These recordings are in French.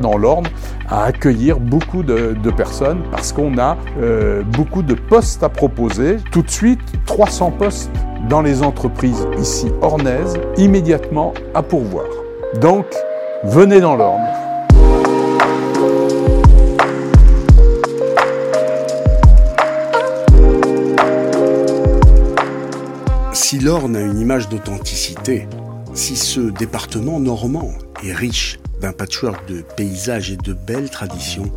dans l'Orne à accueillir beaucoup de, personnes parce qu'on a euh, beaucoup de postes à proposer. Tout de suite, 300 postes dans les entreprises ici ornaises, immédiatement à pourvoir. Donc, venez dans l'Orne. Si l'Orne a une image d'authenticité, si ce département normand est riche d'un patchwork de paysages et de belles traditions,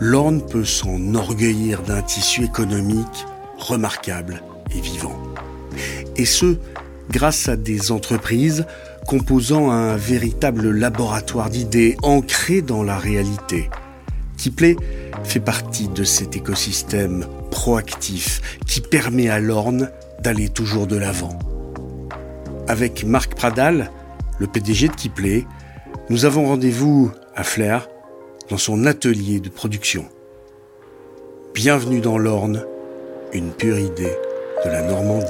l'Orne peut s'enorgueillir d'un tissu économique remarquable et vivant. Et ce, grâce à des entreprises composant un véritable laboratoire d'idées ancré dans la réalité. Kipley fait partie de cet écosystème proactif qui permet à l'Orne d'aller toujours de l'avant. Avec Marc Pradal, le PDG de Kipley, nous avons rendez-vous à Flair, dans son atelier de production. Bienvenue dans l'Orne, une pure idée de la Normandie.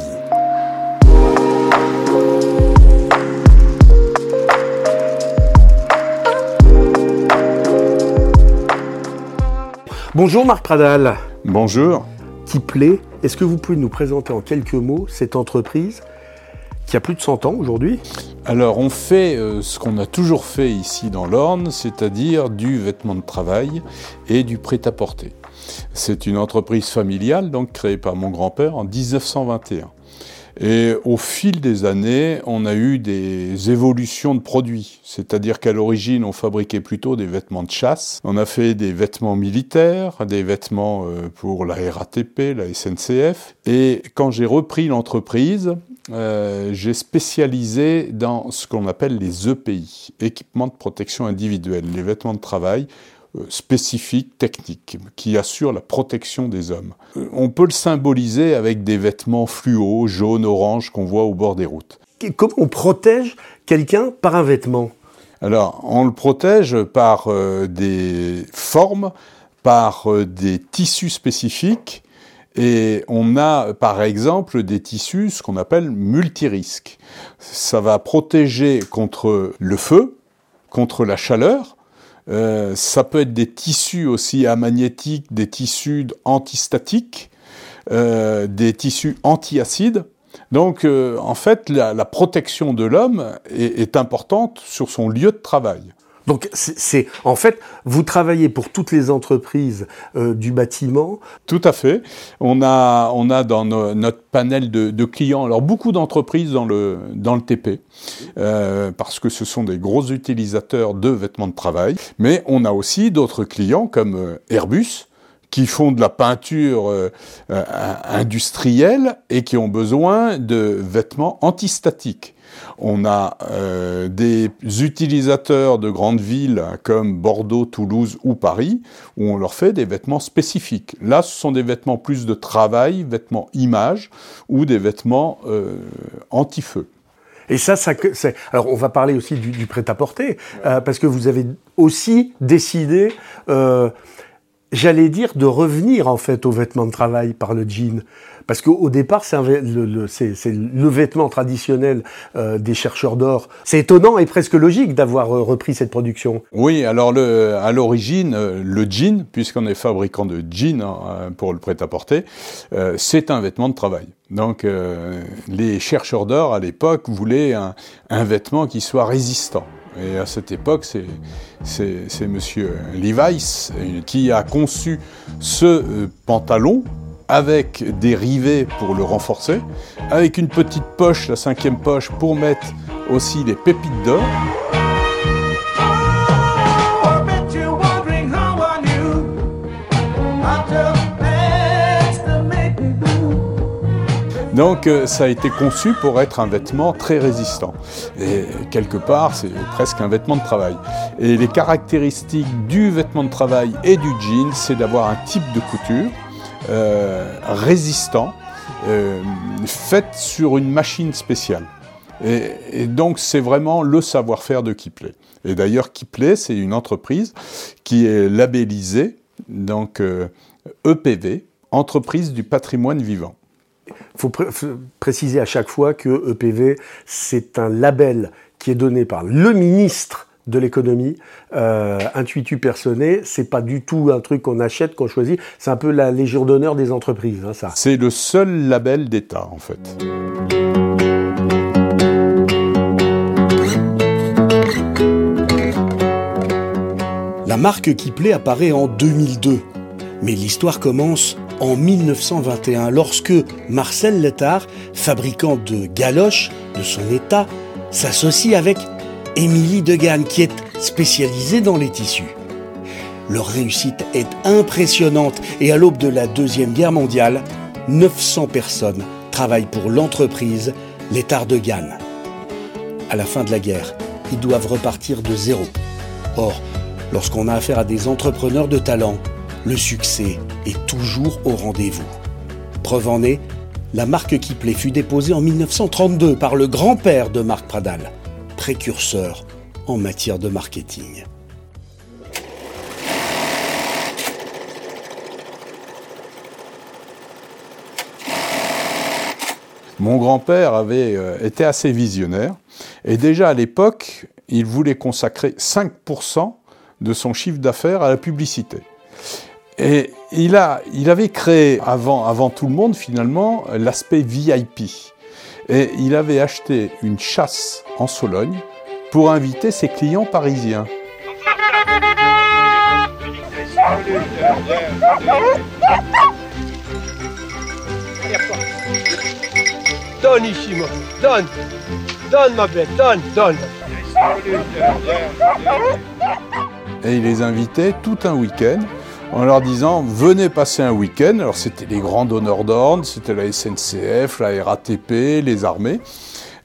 Bonjour Marc Pradal. Bonjour. Kipley est-ce que vous pouvez nous présenter en quelques mots cette entreprise qui a plus de 100 ans aujourd'hui? Alors on fait euh, ce qu'on a toujours fait ici dans l'Orne, c'est-à-dire du vêtement de travail et du prêt-à-porter. C'est une entreprise familiale donc créée par mon grand-père en 1921. Et au fil des années, on a eu des évolutions de produits. C'est-à-dire qu'à l'origine, on fabriquait plutôt des vêtements de chasse. On a fait des vêtements militaires, des vêtements euh, pour la RATP, la SNCF. Et quand j'ai repris l'entreprise, euh, j'ai spécialisé dans ce qu'on appelle les EPI, équipements de protection individuelle, les vêtements de travail euh, spécifique, technique, qui assure la protection des hommes. Euh, on peut le symboliser avec des vêtements fluo, jaune, orange qu'on voit au bord des routes. Comment on protège quelqu'un par un vêtement? Alors, on le protège par des formes, par des tissus spécifiques, et on a par exemple des tissus, ce qu'on appelle multirisques. Ça va protéger contre le feu, contre la chaleur, euh, ça peut être des tissus aussi amagnétiques, des tissus antistatiques, euh, des tissus antiacides. Donc, euh, en fait, la, protection de l'homme est, importante sur son lieu de travail. Donc c'est en fait vous travaillez pour toutes les entreprises euh, du bâtiment. Tout à fait. On a dans notre panel de, clients alors beaucoup d'entreprises dans le dans le TP euh, parce que ce sont des gros utilisateurs de vêtements de travail. Mais on a aussi d'autres clients comme euh, Airbus qui font de la peinture industrielle et qui ont besoin de vêtements antistatiques. On a euh, des utilisateurs de grandes villes comme Bordeaux, Toulouse ou Paris, où on leur fait des vêtements spécifiques. Là, ce sont des vêtements plus de travail, vêtements image, ou des vêtements euh, anti-feu. Et ça, on va parler aussi du, prêt-à-porter, euh, parce que vous avez aussi décidé, j'allais dire, de revenir en fait aux vêtements de travail par le jean. Parce qu'au départ, c'est le, vêtement traditionnel euh, des chercheurs d'or. C'est étonnant et presque logique d'avoir euh, repris cette production. Oui, alors à l'origine, euh, le jean, puisqu'on est fabricant de jeans hein, pour le prêt-à-porter, c'est un vêtement de travail. Donc les chercheurs d'or à l'époque voulaient un vêtement qui soit résistant. Et à cette époque, c'est monsieur Levi's qui a conçu ce pantalon avec des rivets pour le renforcer, avec une petite poche, la cinquième poche, pour mettre aussi les pépites d'or. Donc euh, ça a été conçu pour être un vêtement très résistant. Et quelque part, c'est presque un vêtement de travail. Et les caractéristiques du vêtement de travail et du jean, c'est d'avoir un type de couture, euh, résistant, euh, fait sur une machine spéciale. Et, donc c'est vraiment le savoir-faire de Kipley. Et d'ailleurs Kipley, c'est une entreprise qui est labellisée, donc EPV, e entreprise du patrimoine vivant. Il faut préciser à chaque fois que EPV, c'est un label qui est donné par le ministre de l'économie. Euh, intuitu personné, c'est pas du tout un truc qu'on achète, qu'on choisit. C'est un peu la légion d'honneur des entreprises, hein, ça. C'est le seul label d'État, en fait. La marque Kipler apparaît en 2002, mais l'histoire commence en 1921 lorsque Marcel Letard, fabricant de galoches de son état, s'associe avec Émilie Deganne qui est spécialisée dans les tissus. Leur réussite est impressionnante et à l'aube de la Deuxième Guerre mondiale, 900 personnes travaillent pour l'entreprise Letard de Gannes. À la fin de la guerre, ils doivent repartir de zéro. Or, Lorsqu'on a affaire à des entrepreneurs de talent, le succès est toujours au rendez-vous. Preuve en est, la marque Kipler fut déposée en 1932 par le grand-père de Marc Pradal, précurseur en matière de marketing. Mon grand-père avait euh, été assez visionnaire et déjà à l'époque, il voulait consacrer 5% de son chiffre d'affaires à la publicité. Et il, a, il avait créé avant, avant tout le monde finalement l'aspect VIP. Et il avait acheté une chasse en Sologne pour inviter ses clients parisiens. Donne ici, moi. Donne. Donne, ma bête. Donne, donne et il les invitait tout un week-end en leur disant venez passer un week-end. Alors c'était les grands donneurs d'ordre, c'était la SNCF, la RATP, les armées.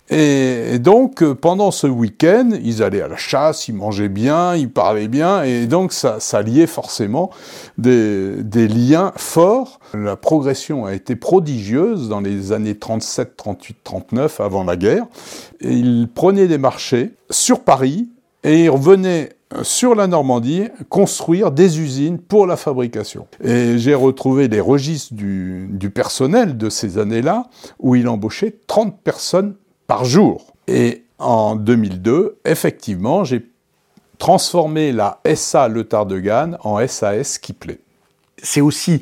Et, donc pendant ce week-end, ils allaient à la chasse, ils mangeaient bien, ils parlaient bien, et donc ça, ça liait forcément des, des, liens forts. La progression a été prodigieuse dans les années 37, 38, 39 avant la guerre. Et ils prenaient des marchés sur Paris et ils revenaient sur la Normandie construire des usines pour la fabrication. Et j'ai retrouvé les registres du, personnel de ces années-là où il embauchait 30 personnes par jour. Et en 2002, effectivement, j'ai transformé la SA Le Tardegan en SAS Kipler. C'est aussi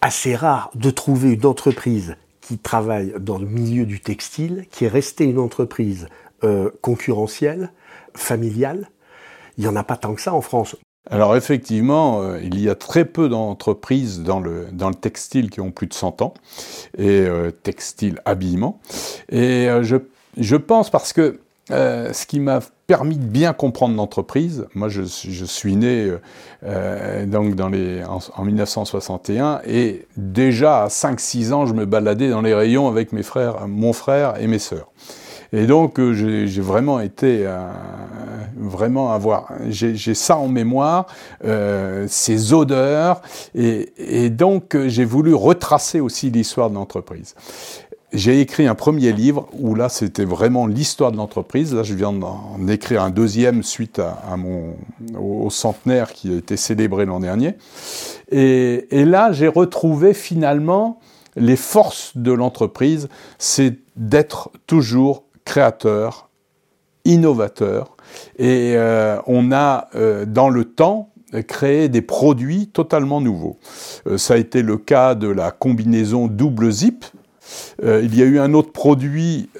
assez rare de trouver une entreprise qui travaille dans le milieu du textile, qui est restée une entreprise euh, concurrentielle, familiale, il n'y en a pas tant que ça en France. Alors effectivement, euh, il y a très peu d'entreprises dans le, dans le textile qui ont plus de 100 ans, et euh, textile habillement. Et euh, je, je, pense parce que ce qui m'a permis de bien comprendre l'entreprise, moi je, suis né donc dans les, en, en, 1961, et déjà à 5-6 ans, je me baladais dans les rayons avec mes frères, mon frère et mes sœurs. Et donc euh, j'ai vraiment été, euh, vraiment avoir, j'ai ça en mémoire, euh, ces odeurs, et, et donc j'ai voulu retracer aussi l'histoire de l'entreprise. J'ai écrit un premier livre où là c'était vraiment l'histoire de l'entreprise. Là je viens d'en écrire un deuxième suite à, mon au centenaire qui a été célébré l'an dernier. Et, et là j'ai retrouvé finalement les forces de l'entreprise, c'est d'être toujours créateur, innovateur, et euh, on a euh, dans le temps créé des produits totalement nouveaux. Euh, ça a été le cas de la combinaison double zip. il y a eu un autre produit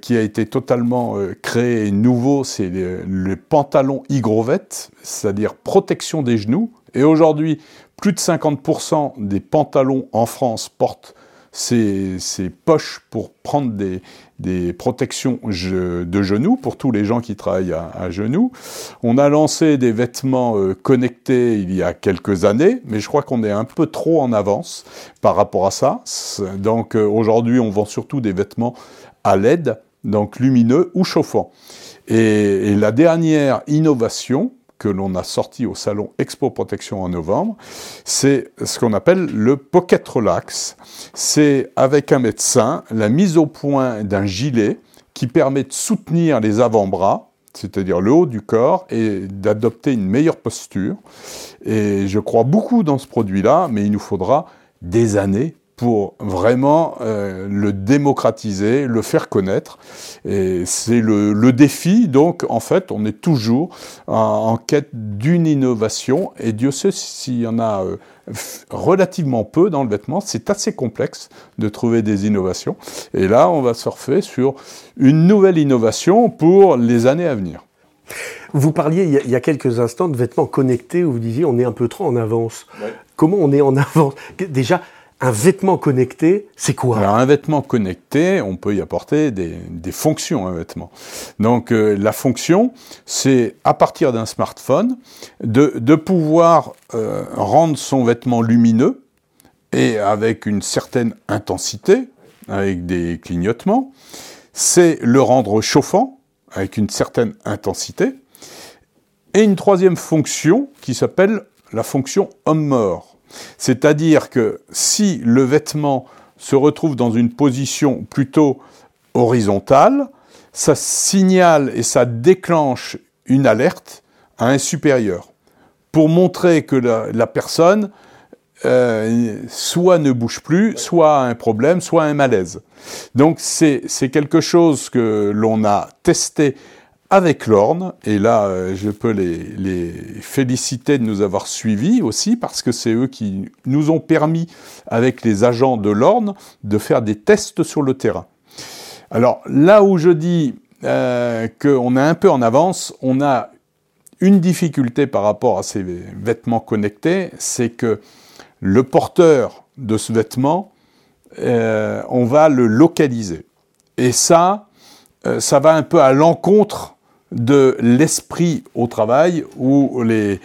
qui a été totalement créé nouveau, c'est le, le, pantalon hygrovette, c'est-à-dire protection des genoux. Et aujourd'hui, plus de 50% des pantalons en France portent ces, poches pour prendre des, protections de genoux pour tous les gens qui travaillent à, genoux. On a lancé des vêtements euh, connectés il y a quelques années, mais je crois qu'on est un peu trop en avance par rapport à ça. Donc euh, aujourd'hui, on vend surtout des vêtements à LED, donc lumineux ou chauffants. Et la dernière innovation, que l'on a sorti au salon Expo Protection en novembre, c'est ce qu'on appelle le Pocket Relax. C'est avec un médecin la mise au point d'un gilet qui permet de soutenir les avant-bras, c'est-à-dire le haut du corps, et d'adopter une meilleure posture. Et je crois beaucoup dans ce produit-là, mais il nous faudra des années pour vraiment euh, le démocratiser, le faire connaître. Et c'est le, le, défi. Donc, en fait, on est toujours en, en quête d'une innovation. Et Dieu sait s'il y en a euh, relativement peu dans le vêtement. C'est assez complexe de trouver des innovations. Et là, on va surfer sur une nouvelle innovation pour les années à venir. Vous parliez il y, a, quelques instants de vêtements connectés où vous disiez on est un peu trop en avance. Comment on est en avance? Déjà, un vêtement connecté, c'est quoi? Alors un vêtement connecté, on peut y apporter des, fonctions, un vêtement. Donc euh, la fonction, c'est à partir d'un smartphone de, pouvoir euh, rendre son vêtement lumineux et avec une certaine intensité, avec des clignotements. C'est le rendre chauffant avec une certaine intensité. Et une troisième fonction qui s'appelle la fonction homme-mort. C'est-à-dire que si le vêtement se retrouve dans une position plutôt horizontale, ça signale et ça déclenche une alerte à un supérieur pour montrer que la, personne euh, soit ne bouge plus, soit a un problème, soit un malaise. Donc c'est quelque chose que l'on a testé avec l'Orne, et là euh, je peux les, féliciter de nous avoir suivis aussi, parce que c'est eux qui nous ont permis, avec les agents de l'Orne, de faire des tests sur le terrain. Alors là où je dis euh, qu'on est un peu en avance, on a une difficulté par rapport à ces vêtements connectés, c'est que le porteur de ce vêtement, euh, on va le localiser. Et ça, ça va un peu à l'encontre de l'esprit au travail où les,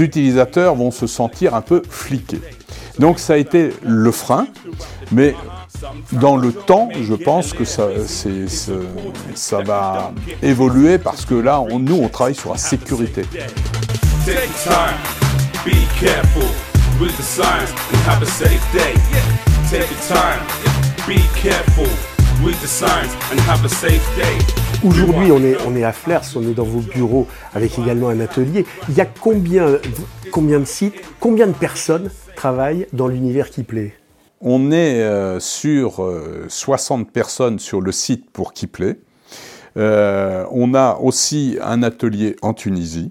utilisateurs vont se sentir un peu fliqués. Donc ça a été le frein, mais dans le temps, je pense que ça, va évoluer parce que là, nous, on travaille sur la sécurité. Aujourd'hui, on est, à Flers, on est dans vos bureaux avec également un atelier. Il y a combien, combien de sites, combien de personnes travaillent dans l'univers qui plaît? On est euh, sur 60 euh, personnes sur le site pour qui plaît. Euh, on a aussi un atelier en Tunisie.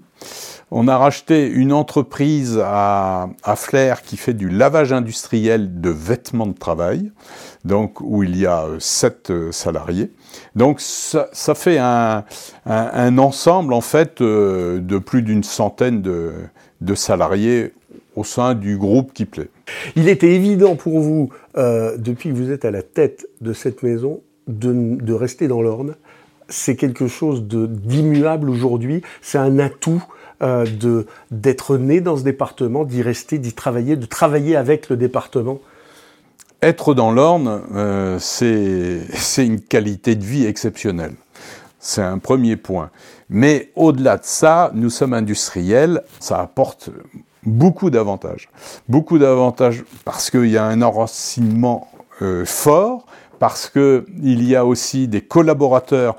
On a racheté une entreprise à, Flair qui fait du lavage industriel de vêtements de travail, donc où il y a sept salariés. Donc ça, fait un, ensemble en fait euh, de plus d'une centaine de, salariés au sein du groupe qui plaît. Il était évident pour vous, euh, depuis que vous êtes à la tête de cette maison, de, rester dans l'Orne. C'est quelque chose d'immuable aujourd'hui. C'est un atout euh, d'être né dans ce département, d'y rester, d'y travailler, de travailler avec le département être dans l'Orne, euh, c'est une qualité de vie exceptionnelle. C'est un premier point. Mais au-delà de ça, nous sommes industriels, ça apporte beaucoup d'avantages. Beaucoup d'avantages parce qu'il y a un enracinement euh, fort, parce qu'il y a aussi des collaborateurs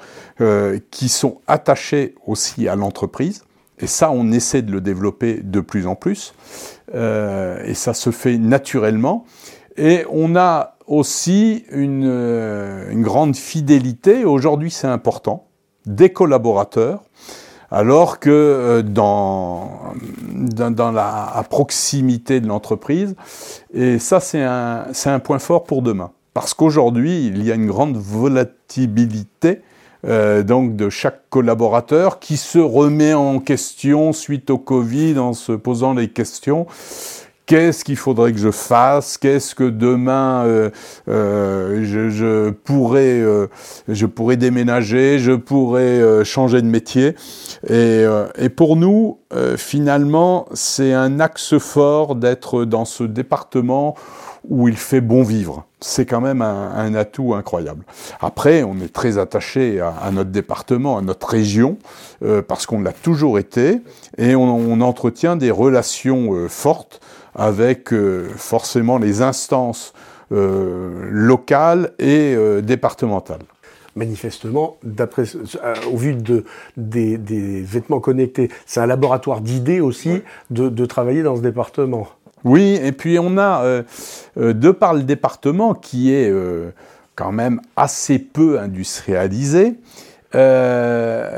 qui sont attachés aussi à l'entreprise. Et ça, on essaie de le développer de plus en plus. et ça se fait naturellement. Et on a aussi une, euh, grande fidélité, aujourd'hui c'est important, des collaborateurs, alors que euh, dans, la proximité de l'entreprise, et ça c'est un point fort pour demain. Parce qu'aujourd'hui, il y a une grande volatilité euh, donc de chaque collaborateur qui se remet en question suite au Covid en se posant les questions. Qu'est-ce qu'il faudrait que je fasse, qu'est-ce que demain euh, euh, je, pourrais, euh, je pourrais déménager, je pourrais changer de métier? Et, et pour nous, finalement, c'est un axe fort d'être dans ce département où il fait bon vivre. C'est quand même un, atout incroyable. Après, on est très attaché à, notre département, à notre région, parce qu'on l'a toujours été, et on, on entretient des relations fortes avec euh, forcément les instances euh, locales et euh, départementales manifestement, d'après, au vu de, des, vêtements connectés, c'est un laboratoire d'idées aussi de, travailler dans ce département. Oui, et puis on a, euh, euh, de par le département qui est euh, quand même assez peu industrialisé,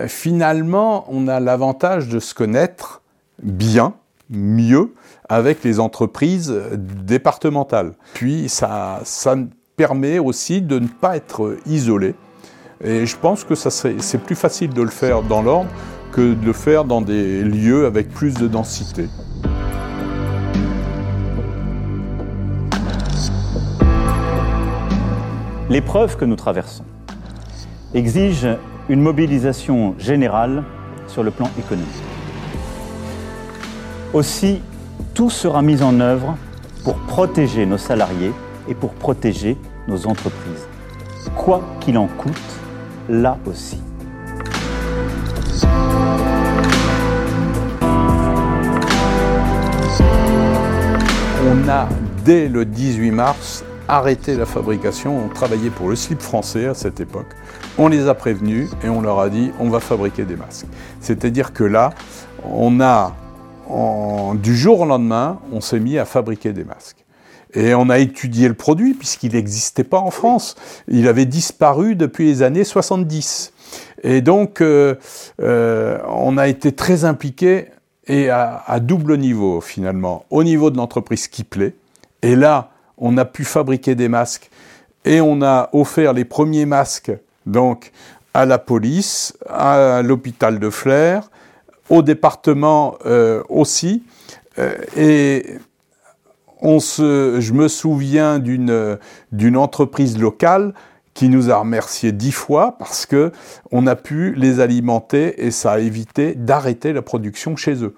finalement on a l'avantage de se connaître bien, mieux, avec les entreprises départementales. Puis ça, ça permet aussi de ne pas être isolé. Et je pense que c'est plus facile de le faire dans l'ordre que de le faire dans des lieux avec plus de densité. L'épreuve que nous traversons exige une mobilisation générale sur le plan économique. Aussi, tout sera mis en œuvre pour protéger nos salariés et pour protéger nos entreprises. Quoi qu'il en coûte, là aussi. On a, dès le 18 mars, arrêté la fabrication. On travaillait pour le slip français à cette époque. On les a prévenus et on leur a dit on va fabriquer des masques. C'est-à-dire que là, on a, du jour au lendemain, on s'est mis à fabriquer des masques. Et on a étudié le produit puisqu'il n'existait pas en France. Il avait disparu depuis les années 70. Et donc, euh, euh, on a été très impliqué et à, à, double niveau finalement. Au niveau de l'entreprise Kipley. Et là, on a pu fabriquer des masques et on a offert les premiers masques donc à la police, à l'hôpital de Flers, au département euh, aussi. Euh, et je me souviens d'une entreprise locale qui nous a remercié dix fois parce que on a pu les alimenter et ça a évité d'arrêter la production chez eux.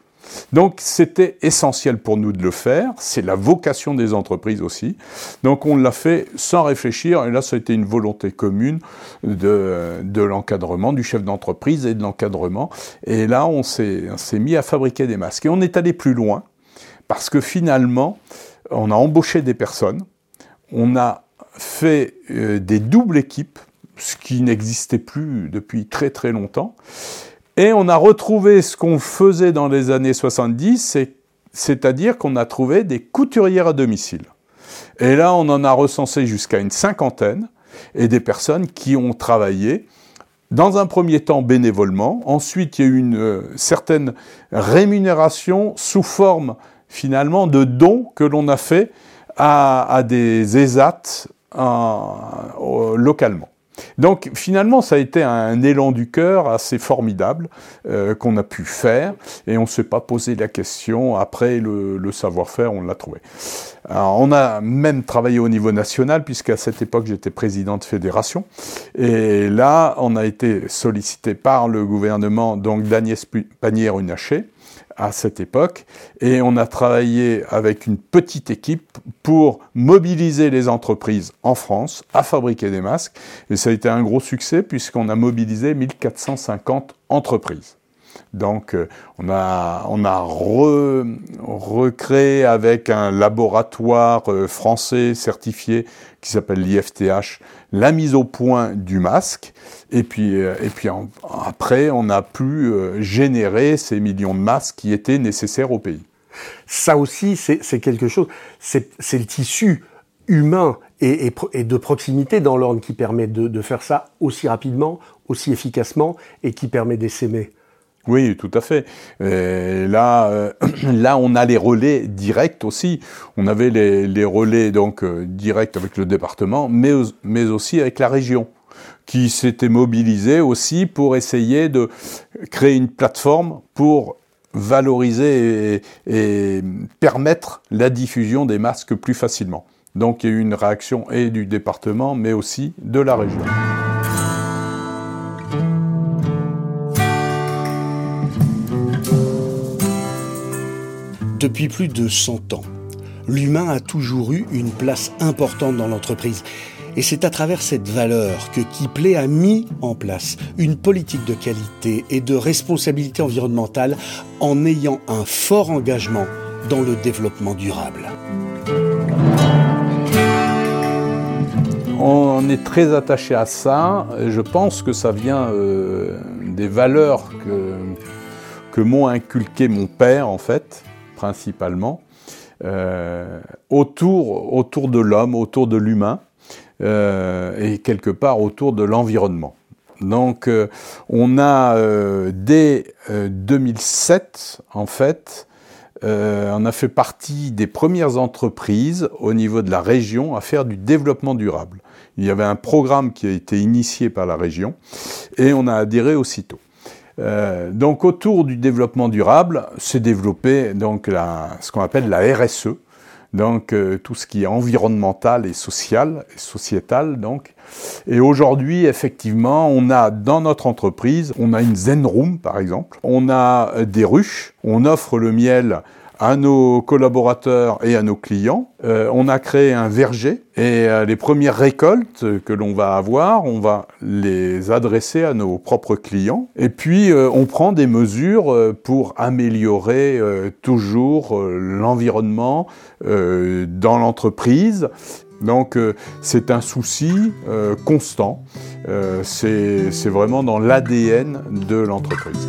Donc c'était essentiel pour nous de le faire, c'est la vocation des entreprises aussi. Donc on l'a fait sans réfléchir, et là ça a été une volonté commune de, l'encadrement, du chef d'entreprise et de l'encadrement. Et là on s'est mis à fabriquer des masques. Et on est allé plus loin, parce que finalement on a embauché des personnes, on a fait euh, des doubles équipes, ce qui n'existait plus depuis très très longtemps. Et on a retrouvé ce qu'on faisait dans les années 70, c'est-à-dire qu'on a trouvé des couturières à domicile. Et là, on en a recensé jusqu'à une cinquantaine, et des personnes qui ont travaillé dans un premier temps bénévolement, ensuite il y a eu une euh, certaine rémunération sous forme finalement de dons que l'on a fait à, des ESAT localement. Donc finalement, ça a été un élan du cœur assez formidable euh, qu'on a pu faire et on ne s'est pas posé la question. Après le, savoir-faire, on l'a trouvé. on a même travaillé au niveau national puisqu'à cette époque, j'étais président de fédération. Et là, on a été sollicité par le gouvernement, donc d'Agnès Pannier-Runacher, à cette époque et on a travaillé avec une petite équipe pour mobiliser les entreprises en France à fabriquer des masques et ça a été un gros succès puisqu'on a mobilisé 1450 entreprises. Donc euh, on a, recréé avec un laboratoire euh, français certifié qui s'appelle l'IFTH la mise au point du masque. Et puis, euh, après, on a pu générer ces millions de masques qui étaient nécessaires au pays. Ça aussi, c'est quelque chose, c'est le tissu humain et, de proximité dans l'ordre qui permet de, de, faire ça aussi rapidement, aussi efficacement et qui permet d'essaimer. Oui, tout à fait. là, euh, là, on a les relais directs aussi. On avait les, relais donc euh, directs avec le département, mais, mais aussi avec la région, qui s'était mobilisée aussi pour essayer de créer une plateforme pour valoriser et permettre la diffusion des masques plus facilement. Donc il y a eu une réaction et du département, mais aussi de la région. Depuis plus de 100 ans, l'humain a toujours eu une place importante dans l'entreprise. Et c'est à travers cette valeur que Kipley a mis en place une politique de qualité et de responsabilité environnementale en ayant un fort engagement dans le développement durable. On est très attaché à ça. Je pense que ça vient euh, des valeurs que, que m'ont inculqué mon père, en fait principalement. autour, autour de l'homme, autour de l'humain, et quelque part autour de l'environnement. Donc on a dès 2007 en fait on a fait partie des premières entreprises au niveau de la région à faire du développement durable. Il y avait un programme qui a été initié par la région et on a adhéré aussitôt. Euh, donc autour du développement durable, s'est développé donc ce qu'on appelle la RSE, donc euh, tout ce qui est environnemental et social et sociétal donc. Et aujourd'hui, effectivement, on a dans notre entreprise, on a une Zen Room par exemple, on a des ruches, on offre le miel à nos collaborateurs et à nos clients. Euh, on a créé un verger et euh, les premières récoltes que l'on va avoir, on va les adresser à nos propres clients. Et puis, euh, on prend des mesures pour améliorer toujours l'environnement dans l'entreprise. Donc, c'est un souci constant. c'est vraiment dans l'ADN de l'entreprise.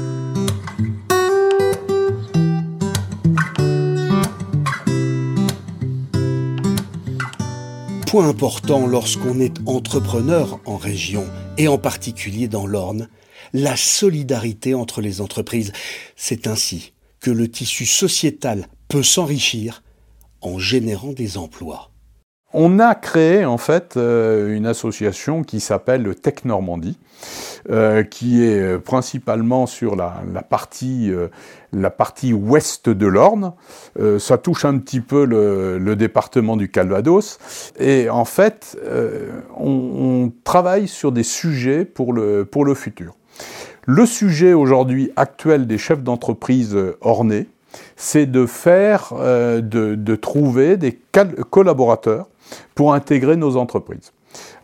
Point important lorsqu'on est entrepreneur en région, et en particulier dans l'Orne, la solidarité entre les entreprises. C'est ainsi que le tissu sociétal peut s'enrichir en générant des emplois. On a créé en fait euh, une association qui s'appelle le Tech Normandie, euh, qui est euh, principalement sur la, partie, la partie ouest de l'Orne. ça touche un petit peu le, département du Calvados. Et en fait, on, travaille sur des sujets pour le, futur. Le sujet aujourd'hui actuel des chefs d'entreprise ornais, c'est de faire, de trouver des collaborateurs pour intégrer nos entreprises.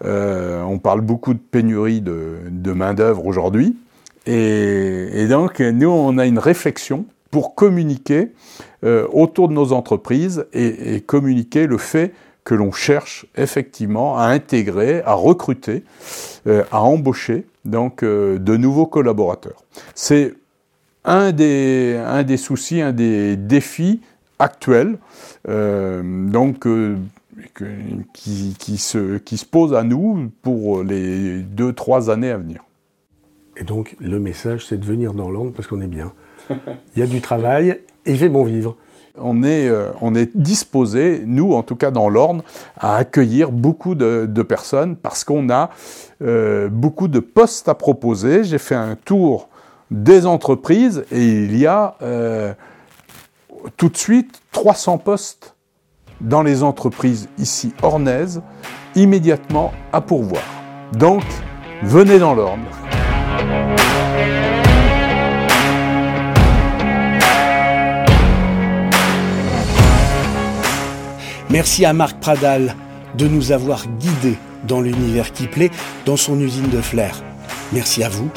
Euh, on parle beaucoup de pénurie de, main-d'œuvre aujourd'hui. Et, donc, nous, on a une réflexion pour communiquer euh, autour de nos entreprises et, communiquer le fait que l'on cherche effectivement à intégrer, à recruter, euh, à embaucher donc de nouveaux collaborateurs. C'est un des, un des soucis, un des défis actuels. donc qui, se, qui se pose à nous pour les deux, trois années à venir. Et donc, le message, c'est de venir dans l'Orne parce qu'on est bien. Il y a du travail et il fait bon vivre. On est, euh, on est disposé, nous en tout cas dans l'Orne, à accueillir beaucoup de, personnes parce qu'on a euh, beaucoup de postes à proposer. J'ai fait un tour des entreprises et il y a euh, tout de suite 300 postes dans les entreprises ici ornaises immédiatement à pourvoir. Donc, venez dans l'Orne. Merci à Marc Pradal de nous avoir guidés dans l'univers qui plaît dans son usine de flair. Merci à vous.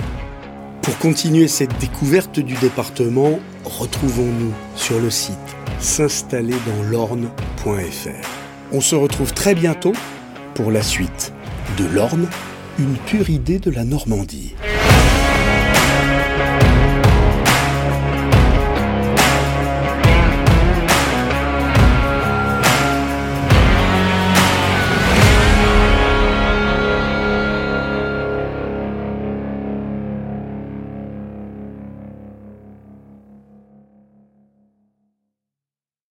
Pour continuer cette découverte du département, retrouvons-nous sur le site s'installer dans l'orne.fr. On se retrouve très bientôt pour la suite de l'Orne, une pure idée de la Normandie.